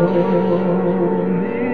Oh,